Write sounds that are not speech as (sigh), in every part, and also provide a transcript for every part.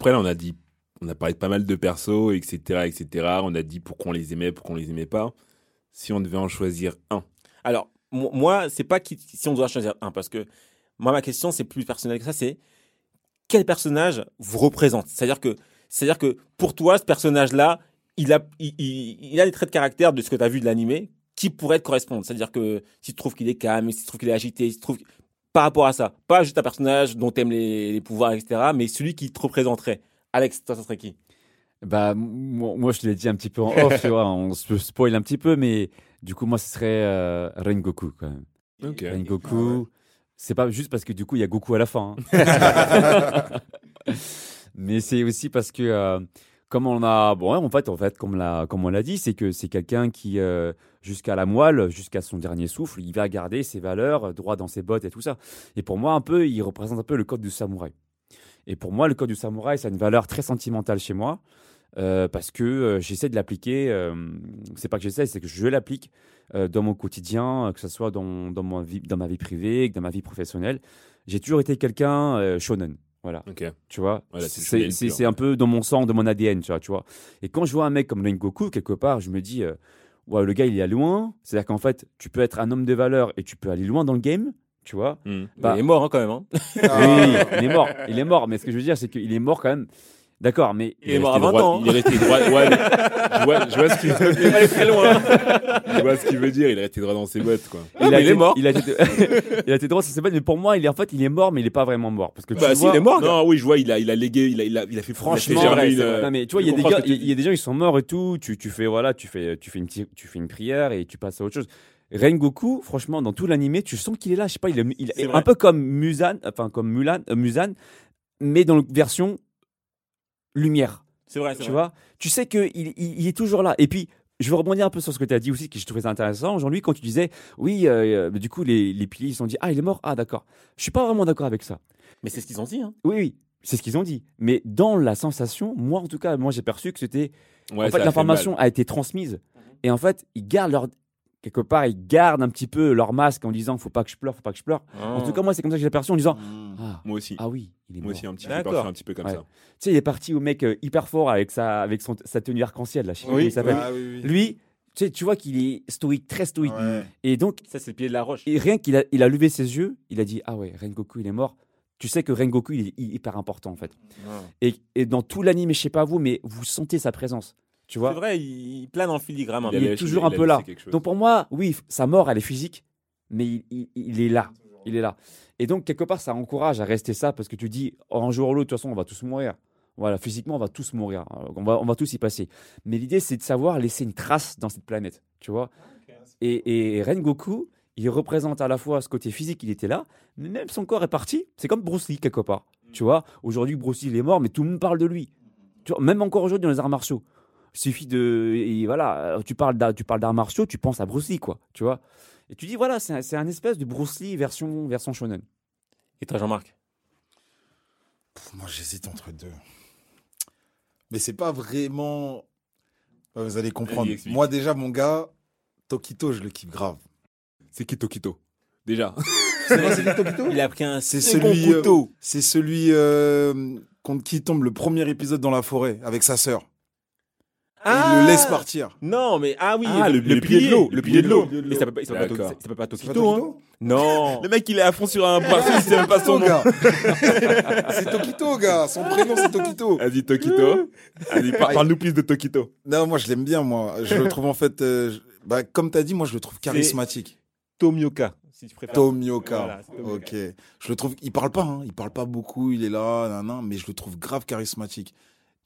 Après, là, on a dit, on a parlé de pas mal de persos, etc., etc. On a dit pourquoi on les aimait, pourquoi on les aimait pas. Si on devait en choisir un. Alors, mo- moi, c'est pas qui- si on doit choisir un, parce que moi, ma question, c'est plus personnel que ça, c'est quel personnage vous représente? C'est-à-dire que, c'est-à-dire que pour toi, ce personnage-là, il a, il- il a des traits de caractère de ce que tu as vu de l'animé qui pourraient te correspondre. C'est-à-dire que si tu trouves qu'il est calme, si tu trouves qu'il est agité, si tu trouves par rapport à ça, pas juste un personnage dont tu aimes les, les pouvoirs, etc., mais celui qui te représenterait. Alex, toi, ça serait qui? Bah, moi, moi, je te l'ai dit un petit peu en off, tu vois, on se spoil un petit peu, mais du coup, moi, ce serait euh, Rengoku, quand même. Ok. Rengoku, c'est pas juste parce que du coup, il y a Goku à la fin. hein. (laughs) mais c'est aussi parce que, euh, comme on a, bon, ouais, en fait, en fait, comme, l'a- comme on l'a dit, c'est que c'est quelqu'un qui, euh, jusqu'à la moelle, jusqu'à son dernier souffle, il va garder ses valeurs, euh, droit dans ses bottes et tout ça. Et pour moi, un peu, il représente un peu le code du samouraï. Et pour moi, le code du samouraï, ça a une valeur très sentimentale chez moi. euh, parce que euh, j'essaie de l'appliquer. euh, c'est pas que j'essaie, c'est que je l'applique dans mon quotidien, que ce soit dans, dans, ma vie, dans ma vie privée, que dans ma vie professionnelle. J'ai toujours été quelqu'un shonen. Voilà, Ok. tu vois? Voilà, c'est un peu dans mon sang, dans mon ADN, tu vois. Tu vois. Et quand je vois un mec comme Rengoku, quelque part, je me dis, ouais, le gars, il est loin. C'est-à-dire qu'en fait, tu peux être un homme de valeur et tu peux aller loin dans le game, tu vois. Hmm. Bah- Il est mort hein, quand même. hein. Oui, il est mort. Il est mort. Mais ce que je veux dire, c'est qu'il est mort quand même. D'accord, mais Il est mort à resté 20 droit- ans. Il est resté droit. Ouais, mais je vois, je vois ce qu'il veut dire. très loin. Je vois ce qu'il veut dire. Il est resté droit dans ses bottes, quoi. Ah, mais il été- est mort. Il a été, il a été droit sur ses bottes, mais pour moi, il est en fait, il est mort, mais il est pas vraiment mort, parce que tu Bah, si, vois, il est mort. Non, oui, je vois, il a, il a légué, il a, il a, il a fait Franchement, il a fait une-. Non, mais tu vois, il y a des gars, il y a des gens, ils sont morts et tout. Tu, tu fais voilà, tu fais, tu fais une tu fais une prière et tu passes à autre chose. Rengoku, franchement, dans tout l'animé, tu sens qu'il est là. Je sais pas, il est, il est C'est un peu comme Musan, enfin comme Mulan, euh, Musan, mais dans la version lumière. C'est vrai, c'est Tu vrai. vois, tu sais que il, il- est toujours là. Et puis, je veux rebondir un peu sur ce que tu as dit aussi, que je trouvais intéressant aujourd'hui, quand tu disais, oui, euh, euh, du coup, les, les piliers, ils se sont dit, ah, il est mort, ah, d'accord. Je suis pas vraiment d'accord avec ça. Mais c'est ce qu'ils ont dit. Hein. Oui, oui, c'est ce qu'ils ont dit. Mais dans la sensation, moi, en tout cas, moi, j'ai perçu que c'était. Ouais, en fait, l'information a été transmise. Et en fait, ils gardent leur. Quelque part, ils gardent un petit peu leur masque en disant, faut pas que je pleure, faut pas que je pleure. En tout cas, moi, c'est comme ça que j'ai perçu en disant, ah, Moi aussi. ah oui, il est Moi mort. aussi, un petit peu, un petit peu comme Ouais. ça. Tu sais, il est parti au mec euh, hyper fort avec sa, avec son, sa tenue arc-en-ciel, là. Je sais Oui, il s'appelle. Ah, oui, oui. Lui, tu sais, tu vois qu'il est stoïque, très stoïque. Ouais. Et donc, Ça, c'est le pied de la roche. et rien qu'il a, il a levé ses yeux, il a dit Ah ouais, Rengoku, il est mort. Tu sais que Rengoku, il est, il est hyper important, en fait. Et, et dans tout l'anime, je sais pas vous, mais vous sentez sa présence. Tu C'est vrai, il, il plane en filigrane. hein. Il a Il est toujours un peu là. Donc pour moi, oui, sa mort, elle est physique, mais il, il- il est là. Il est là. Et donc, quelque part, ça encourage à rester ça parce que tu dis, un jour ou l'autre, de toute façon, on va tous mourir. Voilà, physiquement, on va tous mourir. Euh, On va, on va tous y passer. Mais l'idée, c'est de savoir laisser une trace dans cette planète. Tu vois et, et Rengoku, il représente à la fois ce côté physique, il était là, mais même son corps est parti. C'est comme Bruce Lee, quelque part. Tu vois Aujourd'hui, Bruce Lee, il est mort, mais tout le monde parle de lui. Tu vois, même encore aujourd'hui dans les arts martiaux. Il suffit de. et voilà, euh, tu parles d'art- tu parles d'arts martiaux, tu penses à Bruce Lee, quoi. Tu vois Et tu dis, voilà, c'est un, c'est un espèce de Bruce Lee version, version shonen. Et toi, Jean-Marc? Moi, j'hésite entre deux. Mais c'est pas vraiment. Ouais, Vous allez comprendre. Moi, déjà, mon gars, Tokito, je le kiffe grave. C'est qui Tokito? Déjà. (laughs) C'est vrai, c'est qui Tokito? Il a pris un C'est celui, euh, c'est celui euh, contre qui tombe le premier épisode dans la forêt avec sa sœur. Et Il le laisse partir. Non, mais ah oui, Ah, le- le pilier de l'eau, le pilier de l'eau. le Mais ça peut pas, ça s'appelle pas Tokito, hein. Non. (laughs) Le mec, il est à fond sur un (laughs) poisson, il sait même pas son nom. (laughs) c'est Tokito, gars. Son prénom, c'est Tokito. Vas-y, Tokito. Vas-y, par- parle-nous plus de Tokito. Non, moi, je l'aime bien, moi. Je le trouve, en fait, euh, bah, comme tu as dit, moi, je le trouve charismatique. Tomioka, si tu préfères. Tomioka. Voilà, Tomioka. ok. Je le trouve, il parle pas, hein. Il parle pas beaucoup, il est là, nan, nan, mais je le trouve grave charismatique.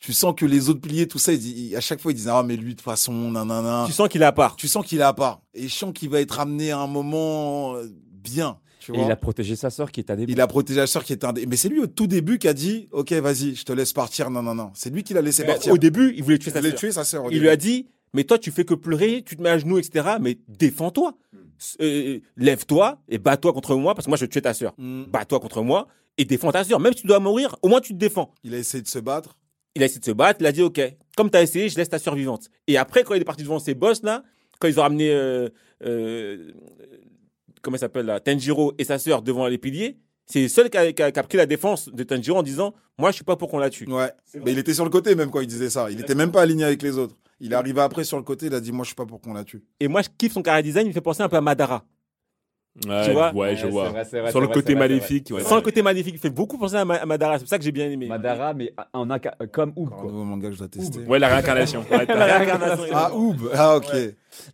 Tu sens que les autres piliers, tout ça, ils disent- ils- à chaque fois, ils disent, ah, mais lui, de toute façon, nanana. Tu sens qu'il est à part. Tu sens qu'il est à part. Et je sens qu'il va être amené à un moment euh, bien. Tu Et il a protégé sa sœur qui est un démon. Il a protégé la sœur qui était un. dé- Mais c'est lui au tout début qui a dit Ok, vas-y, je te laisse partir. Non, non, non. C'est lui qui l'a laissé partir. Au début, il voulait tuer il sa voulait sœur. tuer sa sœur. au Il début. lui a dit, mais toi, tu fais que pleurer, tu te mets à genoux, etc. Mais défends-toi. Euh, Lève-toi et bats-toi contre moi parce que moi, je vais tuer ta sœur. Mm. Bats-toi contre moi et défends ta sœur. Même si tu dois mourir, au moins tu te défends. Il a essayé de se battre. Il a essayé de se battre, il a dit ok, comme tu as essayé, je laisse ta sœur vivante. Et après, quand il est parti devant ces boss là, quand ils ont ramené euh, euh, comment il s'appelle là, Tenjiro et sa sœur devant les piliers, C'est le seul qui a, qui a- qui a pris la défense de Tanjiro en disant Moi, je suis pas pour qu'on la tue. Ouais. Mais il était sur le côté même quand il disait ça. Il était même pas aligné avec les autres. Il est arrivé après sur le côté, il a dit Moi, je suis pas pour qu'on la tue. Et moi, je kiffe son cara design, il me fait penser un peu à Madara. Ouais, Tu vois? ouais, je vois. vrai, Sur le vrai, côté maléfique. ouais. Sans le côté magnifique, il fait beaucoup penser à, Ma- à Madara. C'est pour ça que j'ai bien aimé. Madara, mais en comme Oub, Un quoi. nouveau manga que je dois tester. Ouais, la réincarnation. (laughs) Ouais, La réincarnation. Ah, Oub Ah, ok.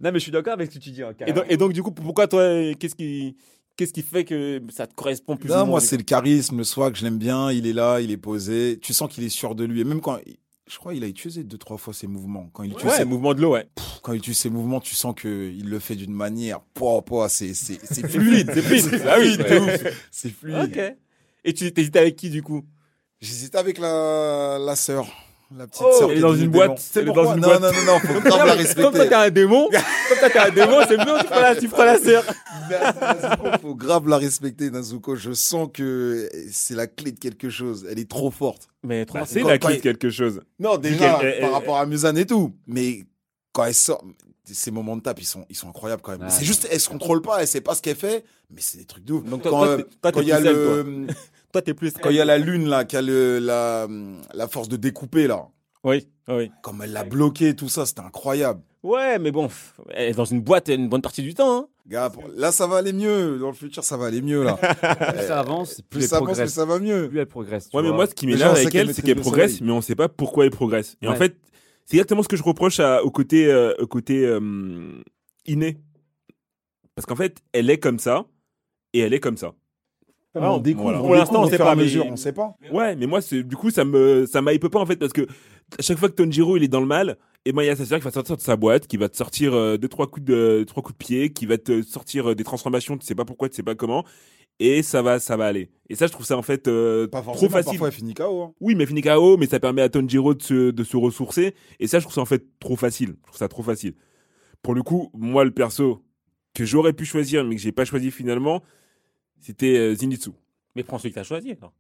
Non, mais je suis d'accord avec ce que tu dis. hein, Et donc, et donc, du coup, pourquoi toi, qu'est-ce qui, qu'est-ce qui fait que ça te correspond plus ou Non, moins, moi, c'est le charisme, le swag, je l'aime bien. Il est là, il est posé. Tu sens qu'il est sûr de lui. Et même quand. Je crois qu'il a utilisé deux, trois fois ses mouvements. Quand il utilise, Ouais, ses, mouvement de l'eau, ouais. quand il utilise ses mouvements, tu sens qu'il le fait d'une manière. Pouah, pouah, c'est fluide, c'est fluide. Ah oui. C'est fluide. Ok. Et tu t'hésitais avec qui, du coup? J'hésitais avec la, la sœur. La petite Oh, sœur. elle est dans une boîte. C'est dans une Non, boîte. non, non, non, faut (laughs) grave la Comme toi, respecter. t'es un démon, comme toi, t'es un démon, c'est bien, tu prends la, tu prends la sœur. Nezuko, faut grave la respecter, Nazuko. Je sens que c'est la clé de quelque chose. Elle est trop forte. Mais trop Bah, c'est la clé de quelque chose. Non, déjà, Elle- elle- par rapport à Musan et tout. Mais quand elle sort, ces moments de tape, ils sont, ils sont incroyables quand même. Ouais. c'est juste, elle se contrôle pas, elle sait pas ce qu'elle fait, mais c'est des trucs de ouf. Donc, quand toi, euh, toi, quand il y a le, Toi, t'es plus. quand il y a la lune là, qui a le, la, la force de découper là, Oui, oui. comme elle l'a bloqué, tout ça, c'était incroyable. Ouais, mais bon, elle est dans une boîte une bonne partie du temps. Hein. Gars, là, ça va aller mieux. Dans le futur, ça va aller mieux là. (laughs) Plus ça avance, plus, Plus elle ça avance, plus progresse. ça va mieux. Plus elle progresse. Ouais, mais moi, ce qui m'énerve avec elle, c'est qu'elle le progresse, soleil. mais on sait pas pourquoi elle progresse. Et en fait, c'est exactement ce que je reproche à- au côté, euh, au côté euh, inné. Parce qu'en fait, elle est comme ça, et elle est comme ça. Ah, on découvre. Voilà. Pour l'instant, on sait pas. mais- mesure, on sait pas. Ouais, mais moi, c'est, du coup, ça me, ça m'hype pas, en fait, parce que à chaque fois que Tonjiro, il est dans le mal, et ben, il y a sa sœur qui va sortir de sa boîte, qui va te sortir euh, deux, trois coups de, trois coups de pied, qui va te sortir euh, des transformations, tu sais pas pourquoi, tu sais pas comment, et ça va, ça va aller. Et ça, je trouve ça, en fait, euh, Pas trop forcément, facile. parfois elle finit KO. hein. Oui, mais fini KO, mais ça permet à Tonjiro de se, de se ressourcer. Et ça, je trouve ça en fait trop facile. Je trouve ça trop facile. Pour le coup, moi, le perso que j'aurais pu choisir, mais que j'ai pas choisi finalement, c'était euh, Zenitsu. Mais prends celui que t'as choisi. alors.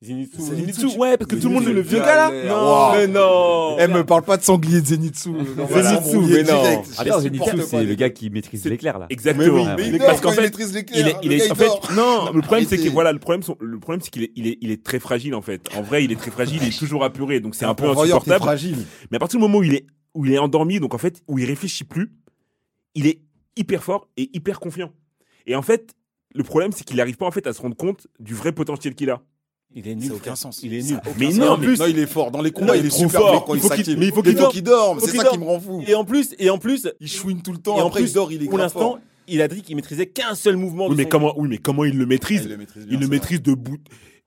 Zenitsu. Zenitsu, ouais, parce que tout le monde le vieux le gars là. Non, Wow. mais non. Elle me parle pas de sanglier de Zenitsu. (laughs) Zenitsu, mais non. Attends, Zenitsu, c'est le gars qui maîtrise l'éclair là. Exactement. Mais oui, Mais il parce qu'en il fait, maîtrise l'éclair. il est, il est, en fait, non, le problème c'est que voilà, le problème, le problème c'est qu'il est, il est, il est très fragile en fait. En vrai, il est très fragile, il est toujours apuré, donc c'est un peu insupportable. fragile. Mais à partir du moment où il est, où il est endormi, donc en fait, où il réfléchit plus, il est hyper fort et hyper confiant. Et en fait, le problème, c'est qu'il n'arrive pas en fait à se rendre compte du vrai potentiel qu'il a. Il est Ça nul. n'a aucun sens. Il est Ça nul. Mais sens. non, en plus- non, il est fort. Dans les combats, Non, il il est trop super fort. fort quand Il s'active. mais il faut qu'il dorme. Faut C'est ça qui me rend fou. Et en plus, et en plus, Il chouine tout le temps. et en Après, plus, il dort, il est pour l'instant, il a dit qu'il maîtrisait qu'un seul mouvement. Oui, de mais son- comment, oui, mais comment il le Ah, maîtrise? Il le maîtrise bien, Il le maîtrise de bout.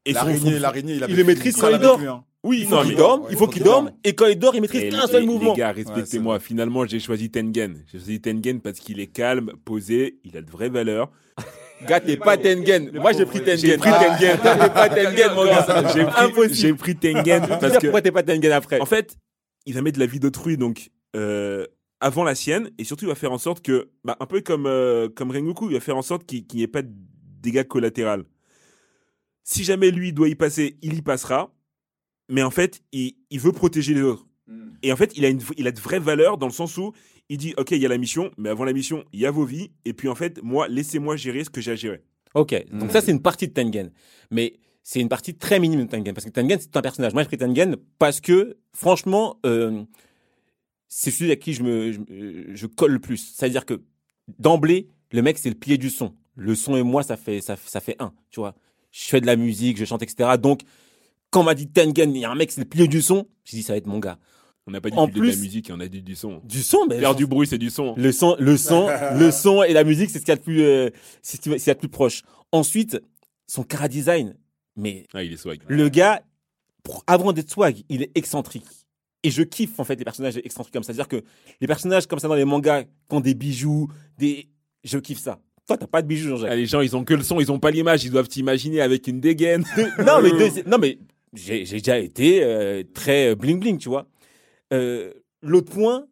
Et L'araignée, il il le maîtrise quand il dort. hein. Oui, Il faut qu'il dorme, il faut qu'il dorme, et quand il dort, il maîtrise qu'un les- seul les mouvement. gars, Ouais, respectez-moi. Finalement, j'ai choisi Tengen. J'ai choisi Tengen parce qu'il est calme, posé, il a de vraies valeurs. Gars, t'es pas Tengen. Moi, j'ai pris Tengen. J'ai pris Tengen. Toi, t'es pas Tengen, mon gars. J'ai pris, Impossible. j'ai pris Tengen parce que, Pourquoi t'es pas Tengen après en fait, il va mettre la vie d'autrui donc euh, avant la sienne et surtout il va faire en sorte que, bah, un peu comme euh, comme Rengoku, il va faire en sorte qu'il n'y ait pas de dégâts collatéraux. Si jamais lui doit y passer, il y passera. Mais en fait, il, il veut protéger les autres. Et en fait, il a, une, il a de vraies valeurs dans le sens où il dit Ok, il y a la mission, mais avant la mission, il y a vos vies. Et puis en fait, moi, laissez-moi gérer ce que j'ai à gérer. Ok, donc Mm. ça, c'est une partie de Tengen. Mais c'est une partie très minime de Tengen. Parce que Tengen, c'est un personnage. Moi, j'ai pris Tengen parce que, franchement, euh, c'est celui à qui je, me, je, je colle le plus. C'est-à-dire que, d'emblée, le mec, c'est le pied du son. Le son et moi, ça fait, ça, ça fait un, tu vois. Je fais de la musique, je chante, etc. Donc, quand on m'a dit Tengen, il y a un mec, c'est le pied du son, j'ai dit, ça va être mon gars. On n'a pas dit En a de la plus- musique, on a dit du son. Du son, mais. Faire du bruit, c'est du son. Le son, le son, (laughs) le son et la musique, c'est ce qu'il y a de plus, euh, c'est ce qu'il y a de plus proche. Ensuite, son cara design. Mais Ah, il est swag. le gars, pour- avant d'être swag, il est excentrique. Et je kiffe, en fait, les personnages excentriques comme ça. C'est-à-dire que les personnages comme ça dans les mangas, qui ont des bijoux, des, je kiffe ça. Toi, t'as pas de bijoux, Ah, Jean-Jacques. les gens, ils ont que le son, ils ont pas l'image, ils doivent t'imaginer avec une dégaine. non, mais, (laughs) deux- non, mais j'ai j'ai déjà été euh, très bling bling, tu vois. Euh, L'autre point,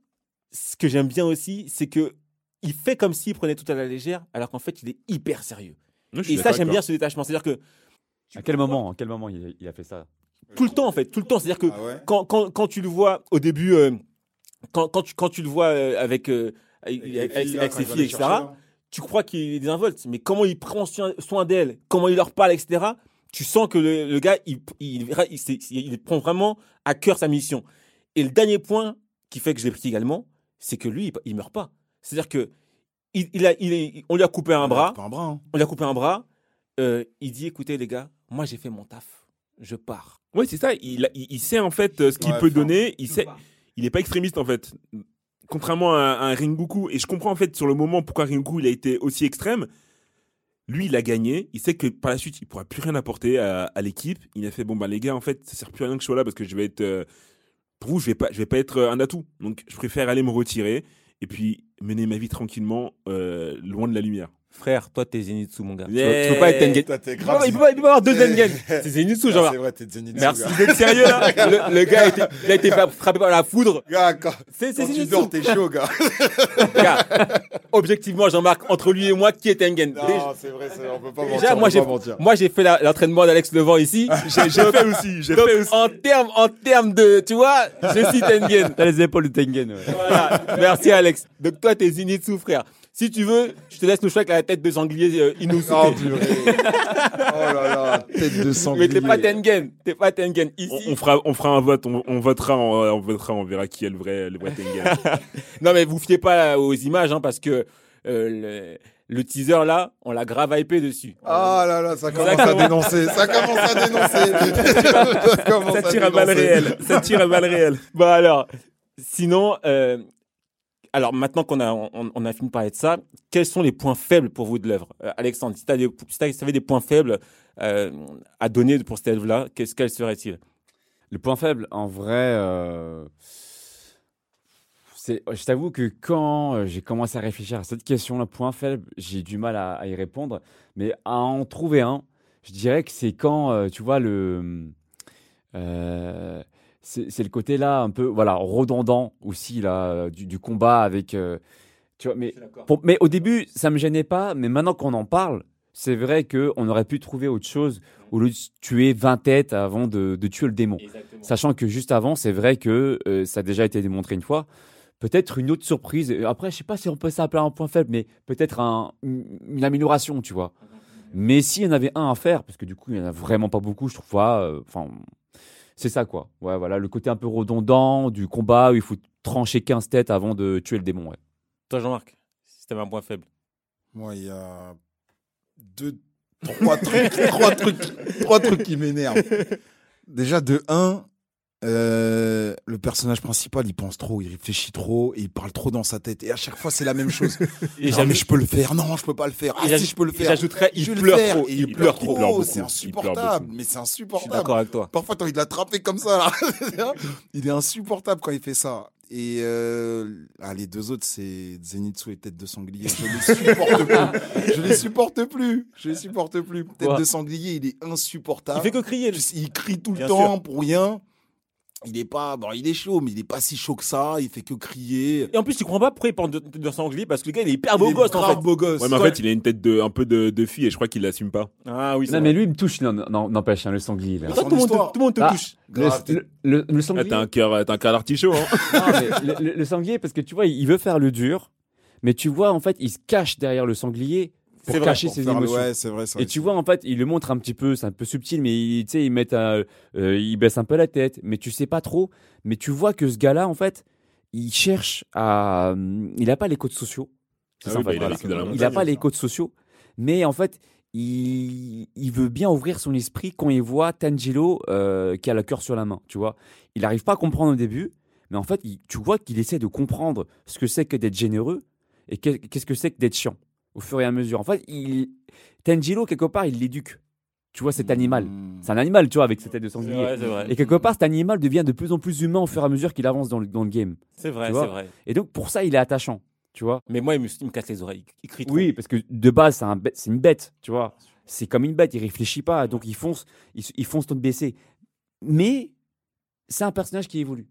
ce que j'aime bien aussi, c'est que il fait comme s'il prenait tout à la légère, alors qu'en fait, il est hyper sérieux. Et ça, j'aime bien ce détachement. C'est-à-dire que À quel moment, à quel moment il, il a fait ça tout le temps, en fait, tout le temps. C'est-à-dire que Ah ouais quand, quand, quand tu le vois au début, euh, quand, quand, tu, quand tu le vois euh, avec, euh, avec, là, ses filles, les etc., chercher, là. tu crois qu'il est désinvolte, mais comment il prend soin, soin d'elle, comment il leur parle, etc. Tu sens que le, le gars, il, il, il, c'est- il prend vraiment à cœur sa mission. Et le dernier point qui fait que je l'ai pris également, c'est que lui, il, meurt pas. C'est-à-dire que il, il a, il est- on lui a coupé un bras, Pas un bras. hein. on lui a coupé un bras. euh, il dit, écoutez les gars, moi j'ai fait mon taf, je pars. Ouais, c'est ça. Il, a- il, il sait en fait euh, ce qu'il Ouais, peut enfin, donner. Il sait, il est pas extrémiste en fait. Contrairement à, à un Ringoku. Et je comprends en fait sur le moment pourquoi Ringoku il a été aussi extrême. Lui, il a gagné. Il sait que par la suite, il pourra plus rien apporter à, à l'équipe. Il a fait bon bah les gars, en fait, ça sert plus à rien que je sois là parce que je vais être euh, pour vous, je vais pas, je vais pas être euh, un atout. Donc, je préfère aller me retirer et puis mener ma vie tranquillement euh, loin de la lumière. Frère, toi t'es Zenitsu mon gars. Tu, Yeah. peux, tu peux pas être Tengen. Toi, t'es Il peut, grave. pas- il peut pas- il peut pas avoir deux Tengen. (laughs) C'est Zenitsu, Ah, genre. C'est vrai, t'es Zenitsu. Merci. êtes sérieux là (laughs) le, le gars a été, il a été frappé par la foudre. Gars, quand, C'est c'est quand tu dors, t'es chaud, gars. Gars, (laughs) objectivement, Jean-Marc, entre lui et moi, qui est Tengen? Déjà- Non, c'est vrai, c'est- on peut pas. Déjà, moi peut j'ai, pas mentir. moi j'ai fait l'entraînement d'Alex Levent ici. (laughs) J'ai j'ai fait aussi. J'ai fait aussi. en termes, en termes de, tu vois, je suis Tengen. T'as les épaules de Tengen. ouais. Voilà. Merci Alex. Donc toi t'es Zenitsu, frère. Si tu veux, je te laisse le choix avec la tête de sanglier euh, Inosuke. Oh, purée. Oh là là, tête de sanglier. Mais t'es pas Tengen. T'es pas Tengen. On, Ici. on fera, on fera un vote. On, on votera, on, on votera. On verra qui est le vrai, le vrai Tengen. (laughs) Non, mais vous fiez pas aux images, hein, parce que euh, le, le teaser là, on l'a grave hypé dessus. Ah là là, ça commence à dénoncer. Ça commence à dénoncer. (laughs) ça commence Ça à tire à balles dénoncer. réelles. Ça tire à balles réelles. Bah alors, sinon, euh, alors maintenant qu'on a on, a fini de parler de ça, quels sont les points faibles pour vous de l'œuvre, Euh, Alexandre Si tu avais des points faibles euh, à donner pour cette œuvre-là, qu'est-ce quels seraient-ils? Le point faible, en vrai, euh, je t'avoue que quand euh, j'ai commencé à réfléchir à cette question-là, point faible, j'ai du mal à, y répondre. Mais à en trouver un, je dirais que c'est quand, tu vois, le, c'est, le côté là un peu, voilà, redondant aussi là du, du combat avec, euh, tu vois, mais pour- mais au début, ça me gênait pas, mais maintenant qu'on en parle, c'est vrai qu'on aurait pu trouver autre chose au lieu de tuer 20 têtes avant de, de tuer le démon. Sachant que juste avant, c'est vrai que euh, ça a déjà été démontré une fois. Peut-être une autre surprise. Euh, Après, je sais pas si on peut s'appeler un point faible, mais peut-être un- une amélioration, tu vois. Mais s'il y en avait un à faire, parce que du coup, il y en a vraiment pas beaucoup, je trouve pas. euh, Enfin, c'est ça, quoi. Ouais, voilà, le côté un peu redondant du combat où il faut trancher 15 têtes avant de tuer le démon. Ouais. Toi, Jean-Marc, si t'avais un point faible. Moi, il y a deux, trois trucs, trois trucs, trois trucs qui m'énervent. Déjà, de un, euh, le personnage principal, il pense trop, il réfléchit trop, et il parle trop dans sa tête. Et à chaque fois, c'est la même chose. (laughs) Et non, mais je peux le faire. Non, je peux pas le faire. Ah, si, je peux le faire. J'ajouterais, il pleure trop. Il pleure trop. Il pleure beaucoup. C'est insupportable. Mais c'est Je suis insupportable. d'accord avec toi. Parfois, t'as envie de l'attraper comme ça, là. (laughs) il est insupportable quand il fait ça. Et euh, ah, les deux autres, c'est Zenitsu et Tête de Sanglier. Je les supporte plus. (laughs) Je les supporte plus. Je les supporte plus. Tête de Sanglier, il est insupportable. Il fait que crier. Il crie tout le Bien temps sûr. pour rien. Il est pas, bon, il est chaud, mais il est pas si chaud que ça. Il fait que crier. Et en plus, tu comprends pas pourquoi il parle de, de sanglier parce que le gars, il est hyper beau Il est gosse en fait. beau gosse. Ouais, mais en fait, il a une tête de, un peu de, de fille et je crois qu'il l'assume pas. Ah oui, c'est Non, vrai. mais lui, il me touche, non, non, n'empêche, hein, le sanglier. Là. Mais toi, Son tout le monde tout le monde te Ah. touche. Grave, le, le, le Ah, sanglier. t'as un cœur, t'as un cœur d'artichaut, hein. (laughs) Non, mais le, le- le sanglier, parce que tu vois, il veut faire le dur, mais tu vois, en fait, il se cache derrière le sanglier pour vrai, cacher Pour ses faire émotions. Ouais, c'est vrai. c'est vrai. Et tu vois, en fait, il le montre un petit peu, c'est un peu subtil, mais il, tu sais, il, met un- euh, il baisse un peu la tête, mais tu sais pas trop. Mais tu vois que ce gars-là, en fait, il cherche à. Il n'a pas les codes sociaux. Ah ça, oui, en bah, il voilà. n'a pas les codes sociaux, mais en fait, il, il veut bien ouvrir son esprit quand il voit Tanjiro euh, qui a le cœur sur la main, tu vois. Il n'arrive pas à comprendre au début, mais en fait, il- tu vois qu'il essaie de comprendre ce que c'est que d'être généreux et que- qu'est-ce que c'est que d'être chiant au fur et à mesure. En fait, il, Tanjiro, quelque part, il l'éduque. Tu vois, cet animal. Mmh. C'est un animal, tu vois, avec sa tête de sanglier. vrai, c'est vrai. Et quelque part, cet animal devient de plus en plus humain au fur et à mesure qu'il avance dans le, dans le game. C'est vrai, c'est vrai. Et donc, pour ça, il est attachant, tu vois. Mais moi, il me, il me casse les oreilles. Il crie trop. Oui, parce que de base, c'est un bête- c'est une bête, tu vois. C'est comme une bête, il réfléchit pas, donc il fonce, il, il fonce tête baissée. Mais c'est un personnage qui évolue.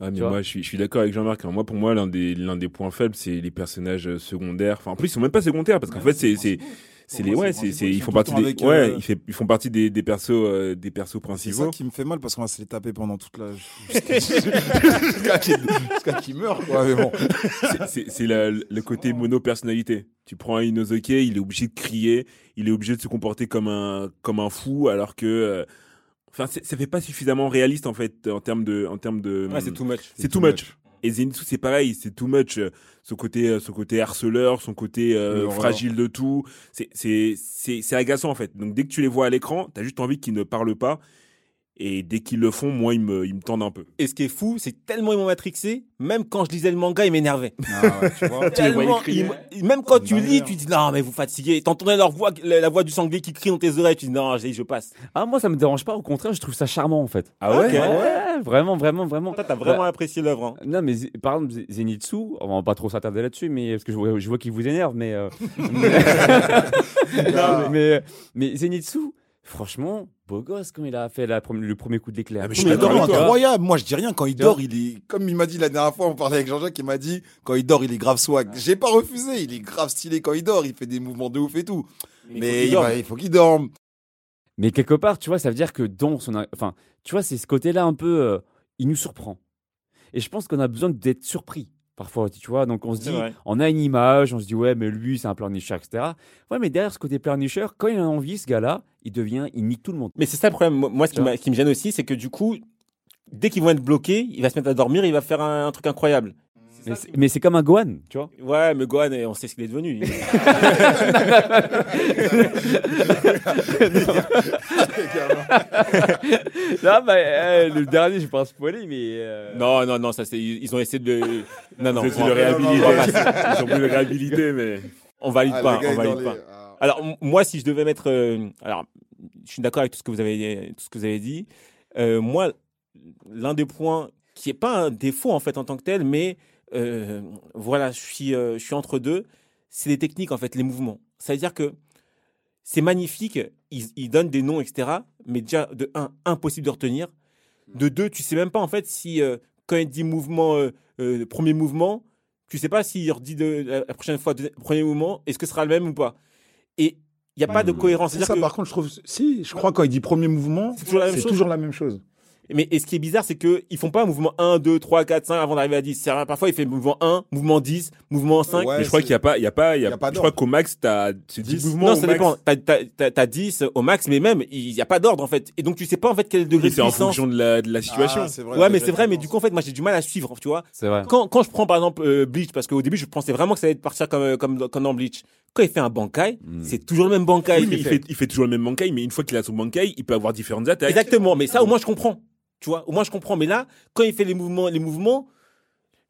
Ah, mais moi, je suis, je suis d'accord avec Jean-Marc. hein. Moi, pour moi, l'un des, l'un des points faibles, c'est les personnages euh, secondaires. Enfin, en plus, ils sont même pas secondaires parce qu'en fait, c'est, c'est, c'est les ouais, c'est c'est c'est ils font partie des ouais, euh, ils, fait- ils font partie des des persos euh, des persos C'est principaux. ça qui me fait mal parce qu'on va se les taper pendant toute la. (laughs) Jusqu'à qu'il (laughs) jusqu'à qu'il meure, quoi. Mais bon. C'est- c'est c'est la- le côté mono personnalité. Tu prends un Inosuke, il est obligé de crier, il est obligé de se comporter comme un comme un fou alors que euh, enfin ça fait pas suffisamment réaliste en fait en termes de en termes de Ouais, c'est too much. c'est too much. Et Zenitsu, c'est pareil, c'est too much. euh, Ce côté, euh, ce côté harceleur, son côté euh, fragile de tout, c'est agaçant en fait. Donc dès que tu les vois à l'écran, t'as juste envie qu'ils ne parlent pas. Et dès qu'ils le font, moi, ils me, ils me tendent un peu. Et ce qui est fou, c'est tellement ils m'ont matrixé, même quand je lisais le manga, il m'énervait. Ah ouais, tu vois. (laughs) Tellement, crier. il m- même quand tu lis, manière. tu dis non, mais vous fatiguez. T'entendais leur voix, la, la voix du sanglier qui crie dans tes oreilles, tu dis non, je, je passe. Ah, moi, ça me dérange pas. Au contraire, je trouve ça charmant, en fait. Ah ouais? Ok. Ouais, vraiment, vraiment, vraiment. Toi, t'as vraiment apprécié l'œuvre. hein. Non, mais par exemple, Zenitsu, on va pas trop s'attarder là-dessus, mais parce que je vois, je vois qu'il vous énerve, mais, euh, mais, (laughs) (laughs) non, mais, mais, mais Zenitsu, franchement, beau gosse quand il a fait la prom- le premier coup de l'éclair. Ah, mais je suis incroyable. Moi, je dis rien. Quand il dort, il est. Comme il m'a dit la dernière fois, on parlait avec Jean-Jacques, il m'a dit quand il dort, il est grave swag. J'ai pas refusé. Il est grave stylé quand il dort. Il fait des mouvements de ouf et tout. Mais il, va- il faut qu'il dorme. Mais quelque part, tu vois, ça veut dire que dans son. Enfin, tu vois, c'est ce côté-là un peu. euh, il nous surprend. Et je pense qu'on a besoin d'être surpris. Parfois, tu vois, donc on se dit, vrai. on a une image, on se dit, ouais, mais lui, c'est un pleurnicheur, etc. Ouais, mais derrière ce côté pleurnicheur, quand il a envie, ce gars-là, il devient, il nique tout le monde. Mais c'est ça le problème. Moi, ce qui, me gêne aussi, c'est que du coup, dès qu'ils vont être bloqués, il va se mettre à dormir, il va faire un, un truc incroyable. Mais c'est- Mais c'est comme un Gohan, tu vois. Ouais, mais Gohan, on sait ce qu'il est devenu. Là, bah, euh, le dernier, je vais pas spoiler, mais. euh, non, non, non, ça c'est. Ils ont essayé de. le- Non, non, Ils essaient on de le réhabiliter. Ils ont voulu le réhabiliter, mais. On valide Ah, pas, le gars on est dans valide les- pas. ah. Alors m- moi, si je devais mettre, euh, alors je suis d'accord avec tout ce que vous avez, tout ce que vous avez dit. Euh, moi, l'un des points qui est pas un défaut en fait en tant que tel, mais euh, voilà, je suis, euh, je suis entre deux. C'est les techniques en fait, les mouvements. Ça veut dire que c'est magnifique. Ils, ils donnent des noms, etc. Mais déjà de un, impossible de retenir. De deux, tu sais même pas en fait si euh, quand il dit mouvement, premier mouvement, tu sais pas s'il redit de, la, prochaine fois premier mouvement, est-ce que ce sera le même ou pas. Et il n'y a pas de cohérence. Ça, que- par contre, je trouve. Si, je crois quand il dit premier mouvement, C'est toujours la même chose. Mais et ce qui est bizarre, c'est qu'ils font pas un mouvement 1, 2, 3, 4, 5 avant d'arriver à 10. C'est vrai, Parfois, il fait mouvement 1, mouvement 10, mouvement 5. Ouais, mais je crois qu'il y a pas, il y a pas, il y a, y a pas je crois qu'au max, t'as, c'est 10 10. mouvements. Non, ça max. dépend. T'as, t'as, t'as- t'as 10 au max, mais même, il n'y a pas d'ordre, en fait. Et donc, tu sais pas, en fait, quel est le degré de c'est en fonction de la, de la situation. Ah, vrai, ouais, mais c'est vrai, mais du coup, en fait, moi, j'ai du mal à suivre, tu vois. C'est vrai. Quand, quand je prends, par exemple, euh, Bleach, parce qu'au début, je pensais vraiment que ça allait partir comme, comme, comme dans Bleach. Quand il fait un bankai, Mm. c'est toujours le même bankai. Oui, mais il fait, il fait toujours le même bankai, mais une fois qu'il a son bankai, il peut avoir différentes attaques. Exactement, mais ça au moins je comprends. Tu vois, au moins je comprends. Mais là, quand il fait les mouvements, les mouvements,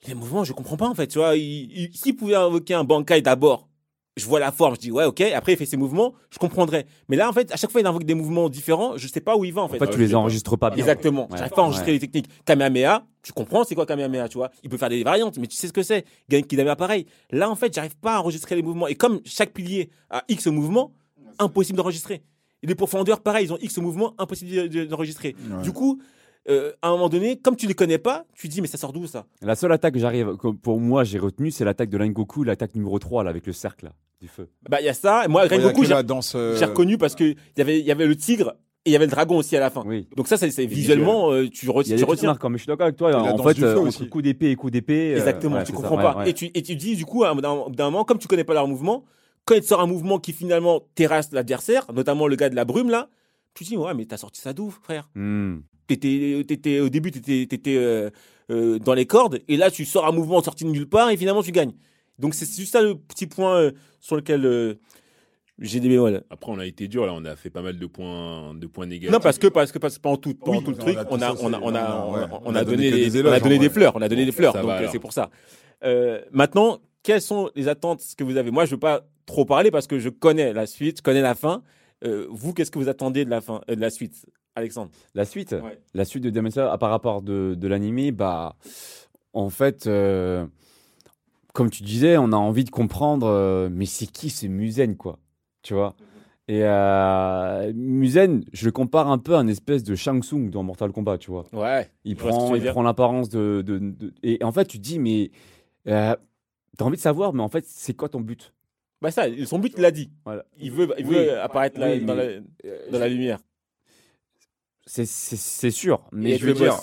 les mouvements, je comprends pas en fait. Tu vois, il, il- s'il pouvait invoquer un bankai d'abord, je vois la forme, je dis ouais, ok. Après il fait ses mouvements, je comprendrais. Mais là en fait, à chaque fois il invoque des mouvements différents, je sais pas où il va en fait. En fait, Ouais, tu les enregistres pas bien. Exactement. Ouais. J'arrive pas à enregistrer Ouais. les techniques. Kamehameha, tu comprends c'est quoi Kamehameha, tu vois Il peut faire des variantes, mais tu sais ce que c'est. Genki Dama pareil. Là en fait, j'arrive pas à enregistrer les mouvements. Et comme chaque pilier a X mouvements, impossible d'enregistrer. Et les profondeurs, pareil, ils ont X mouvements, impossible de- de- d'enregistrer. Ouais. Du coup, euh, à un moment donné, comme tu les connais pas, tu dis mais ça sort d'où ça? La seule attaque que j'arrive, que pour moi, j'ai retenue, c'est l'attaque de Goku, l'attaque numéro 3, là, avec le cercle là, du feu. Bah il y a ça. Et moi, Rengoku, j'ai euh, j'ai reconnu parce que y avait, il y avait le tigre et il y avait le dragon aussi à la fin. Oui. Donc ça, c'est c'est visuellement, euh, tu, re- Il y a tu retiens. marquants, mais je suis d'accord avec toi. En fait, euh, entre coup d'épée et coup d'épée. euh, Exactement, ouais, tu comprends ça, pas. ouais, ouais. Et, tu, et tu dis, du coup, à un- d'un moment, comme tu connais pas leur mouvement, quand il te sort un mouvement qui finalement terrasse l'adversaire, notamment le gars de la brume là, tu dis, ouais, mais t'as sorti ça d'où, frère? Hmm. T'étais, t'étais, Au début, t'étais étais, euh, euh, dans les cordes, et là, tu sors un mouvement sorti de nulle part, et finalement, tu gagnes. Donc, c'est juste ça le petit point euh, sur lequel euh, j'ai des bémols. Après, on a été dur, là, on a fait pas mal de points, de points négatifs. Non, parce que, parce que, parce que pendant tout, pendant Oui, tout le truc, a on a, on a, on a, on a, On on a a donné des, on a donné en des fleurs, on a donné des fleurs, donc c'est pour ça. Euh, maintenant, quelles sont les attentes que vous avez? Moi, je veux pas trop parler parce que je connais la suite, je connais la fin. Euh, vous, qu'est-ce que vous attendez de la fin, euh, de la suite, Alexandre La suite, Ouais. la suite de Demon Slayer, par rapport de, de l'anime, bah, en fait, euh, comme tu disais, on a envie de comprendre, euh, mais c'est qui ce Musen, quoi, tu vois? Et euh, Musen, je le compare un peu à une espèce de Shang Tsung dans Mortal Kombat, tu vois. Ouais. Il prend, il l'apparence de, de- de- Et en fait, tu te dis, mais euh, t'as envie de savoir, mais en fait, c'est quoi ton but? Bah ça, son but, il l'a dit. Voilà. Il veut, il Oui. veut apparaître là, Oui, dans, mais- la, dans la lumière. C'est- sûr, mais je veux dire,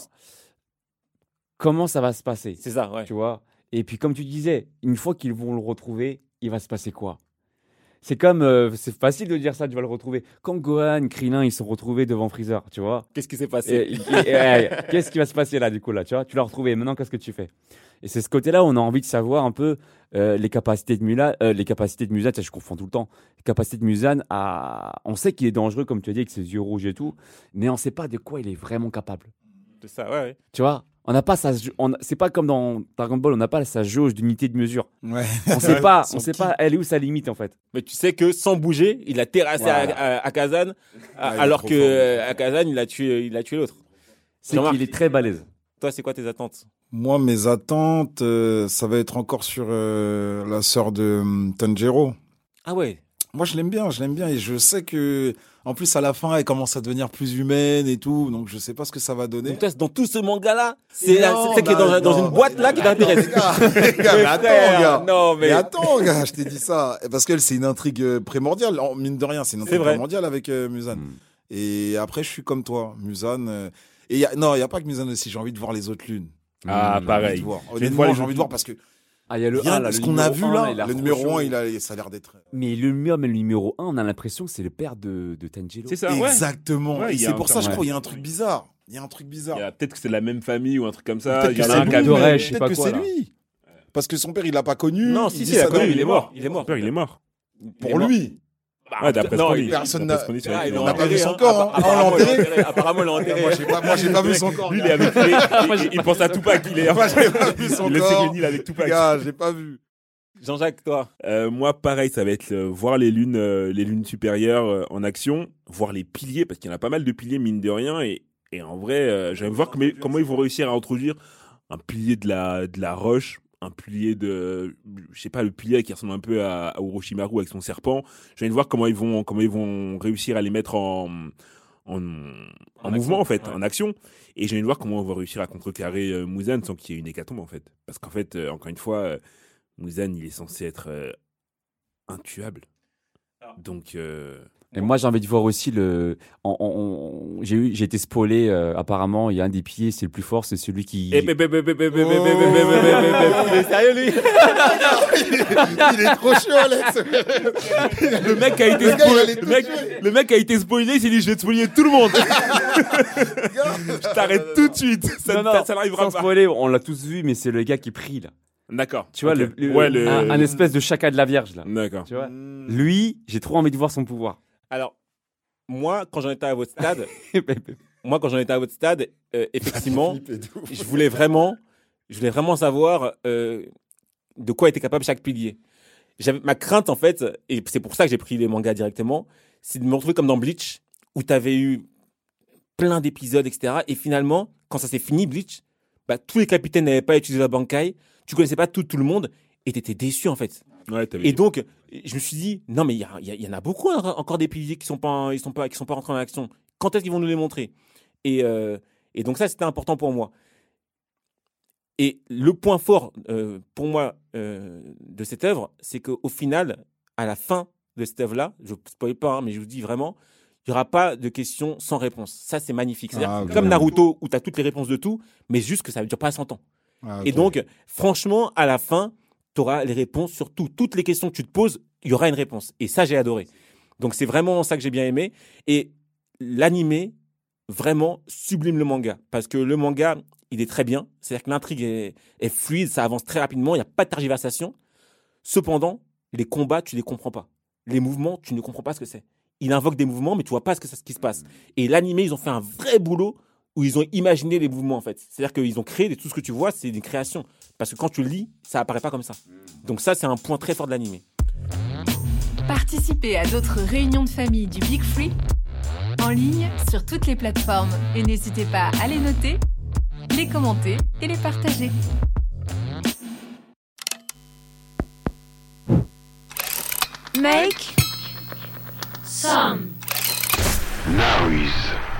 comment ça va se passer C'est ça, ouais. Tu vois? Et puis, comme tu disais, une fois qu'ils vont le retrouver, il va se passer quoi? C'est comme, euh, c'est facile de dire ça, tu vas le retrouver. Quand Gohan, Krillin, ils sont retrouvés devant Freezer, tu vois? Qu'est-ce qui s'est passé? (laughs) Qu'est-ce qui va se passer là, du coup, là, tu vois? Tu l'as retrouvé, maintenant, qu'est-ce que tu fais? Et c'est ce côté-là où on a envie de savoir un peu euh, les capacités de Mulan, euh, les capacités de Mulan, ça, je confonds tout le temps. Les capacités de Mulan, à... on sait qu'il est dangereux, comme tu as dit, avec ses yeux rouges et tout, mais on sait pas de quoi il est vraiment capable. C'est ça, ouais, ouais. Tu vois on n'a pas sa, on- c'est pas comme dans Dragon Ball, on n'a pas sa jauge d'unité de mesure. Ouais. On sait pas, (laughs) on sait pas, elle est où sa limite en fait. Mais tu sais que sans bouger, il a terrassé à- Voilà. à, à Kazan, Ah, alors que fort, euh, à Kazan, il a tué, il a tué l'autre. C'est qu'il est très balèze. Toi, c'est quoi tes attentes? Moi, mes attentes, euh, ça va être encore sur euh, la sœur de hum, Tanjiro. Ah ouais. Moi, je l'aime bien, je l'aime bien. Et je sais que, en plus, à la fin, elle commence à devenir plus humaine et tout. Donc, je sais pas ce que ça va donner. Donc toi, dans tout ce manga-là, c'est celle qui est dans, bah, dans non. une boîte là qui t'intéresse. (laughs) Mais Mais attends, gars. Non, Mais mais. attends, gars, je t'ai dit ça. Parce qu'elle, c'est une intrigue euh, primordiale. En- Mine de rien, c'est une intrigue primordiale avec euh, Musan. Mm. Et après, je suis comme toi, Musan. euh, et y a, non, il n'y a pas que Musan aussi. J'ai envie de voir les autres lunes. Ah. J'ai envie pareil. de Honnêtement, j'ai envie de voir parce que Ah, il y a le rien 1 là, de ce qu'on a numéro vu 1, là, il a le numéro chaud. 1, il a, ça a l'air d'être. Mais le mur, mais le numéro 1, on a l'impression que c'est le père de, de Tanjiro. C'est ça, ouais. Exactement. Ouais, Et c'est pour ça, je crois, il y a un truc bizarre. Il y a un truc bizarre. Peut-être que c'est la même famille ou un truc comme ça. Peut-être Il y que en a c'est un lui, qui de peut-être que c'est lui. Parce que son père, il l'a pas connu. Non, si, si, il a ça connu, il est mort. Il est mort. Père, il est mort. Pour lui. Ouais, d'après ce non, qu'on il- dit. personne n'a- Ah, pas vu son hein. corps, hein. Ah, on l'a enterré. Apparemment, ils l'ont enterré. Moi, j'ai pas, moi, j'ai pas vu son corps. Lui, il est avec (laughs) il, il- il pense à Tupac, il est. (laughs) Moi, j'ai pas vu son Il est corps. avec Tupac. Gars, j'ai pas vu. Jean-Jacques, toi. Euh, moi, pareil, ça va être euh, voir les lunes, euh, les lunes supérieures euh, en action, voir les piliers, parce qu'il y en a pas mal de piliers mine de rien, et, et en vrai, euh, j'aime voir comment, comment ils vont réussir à introduire un pilier de la, de la roche, un pilier de, je sais pas, le pilier qui ressemble un peu à, à Orochimaru avec son serpent. J'aime voir comment ils vont, comment ils vont réussir à les mettre en, en, en, mouvement en fait, ouais. en action. Et j'ai envie de voir comment on va réussir à contrecarrer euh, Muzan sans qu'il y ait une hécatombe en fait. Parce qu'en fait, euh, encore une fois, euh, Muzan il est censé être euh, intuable. Donc euh, et moi, j'ai envie de voir aussi le. J'ai eu, j'ai été spoilé. Euh, apparemment, il y a un des pieds, c'est le plus fort, c'est celui qui. Il est sérieux lui Il est trop chaud, Alex. le mec a été spoilé. Le mec, le mec a été spoilé. Il dit, je vais te spoiler tout le monde. je t'arrête tout de suite. Ça, n'arrivera pas. Spoiler, on l'a tous vu, mais c'est le gars qui prie là. D'accord. Tu vois, okay. le, le, ouais, le... Un, un, espèce de chacal de la Vierge, là. D'accord. Tu vois Lui, j'ai trop envie de voir son pouvoir. Alors, moi, quand j'en étais à votre stade, (laughs) moi, quand j'en étais à votre stade, euh, effectivement, je voulais vraiment, je voulais vraiment savoir euh, de quoi était capable chaque pilier. J'avais ma crainte en fait, et c'est pour ça que j'ai pris les mangas directement, c'est de me retrouver comme dans Bleach, où tu avais eu plein d'épisodes, etc. Et finalement, quand ça s'est fini, Bleach, bah, tous les capitaines n'avaient pas utilisé la Bankai, tu connaissais pas tout, tout le monde, et tu étais déçu en fait. Ouais, Et donc, je me suis dit, non, mais il y, en a beaucoup hein, encore des piliers qui sont pas, ils sont pas, qui sont pas rentrés en action. Quand est-ce qu'ils vont nous les montrer? Et, euh, et donc ça, c'était important pour moi. Et le point fort euh, pour moi euh, de cette œuvre, c'est qu'au final, à la fin de cette œuvre-là, je ne spoil pas, hein, mais je vous dis vraiment, il n'y aura pas de questions sans réponse. Ça, c'est magnifique. C'est-à-dire, Ah, comme Naruto, où tu as toutes les réponses de tout, mais juste que ça ne dure pas 100 ans. Ah, Et donc, franchement, à la fin, tu auras les réponses sur tout. Toutes les questions que tu te poses, il y aura une réponse. Et ça, j'ai adoré. Donc, c'est vraiment ça que j'ai bien aimé. Et l'animé, vraiment, sublime le manga. Parce que le manga, il est très bien. C'est-à-dire que l'intrigue est, est fluide, ça avance très rapidement, il n'y a pas de tergiversation. Cependant, les combats, tu ne les comprends pas. Les mouvements, tu ne comprends pas ce que c'est. Il invoque des mouvements, mais tu vois pas ce, que, ce qui se passe. Et l'animé, ils ont fait un vrai boulot où ils ont imaginé les mouvements en fait. C'est-à-dire qu'ils ont créé tout ce que tu vois, c'est des créations. Parce que quand tu le lis, ça apparaît pas comme ça. Donc ça, c'est un point très fort de l'animé. Participez à d'autres réunions de famille du Big Free en ligne sur toutes les plateformes et n'hésitez pas à les noter, les commenter et les partager. Make Now he's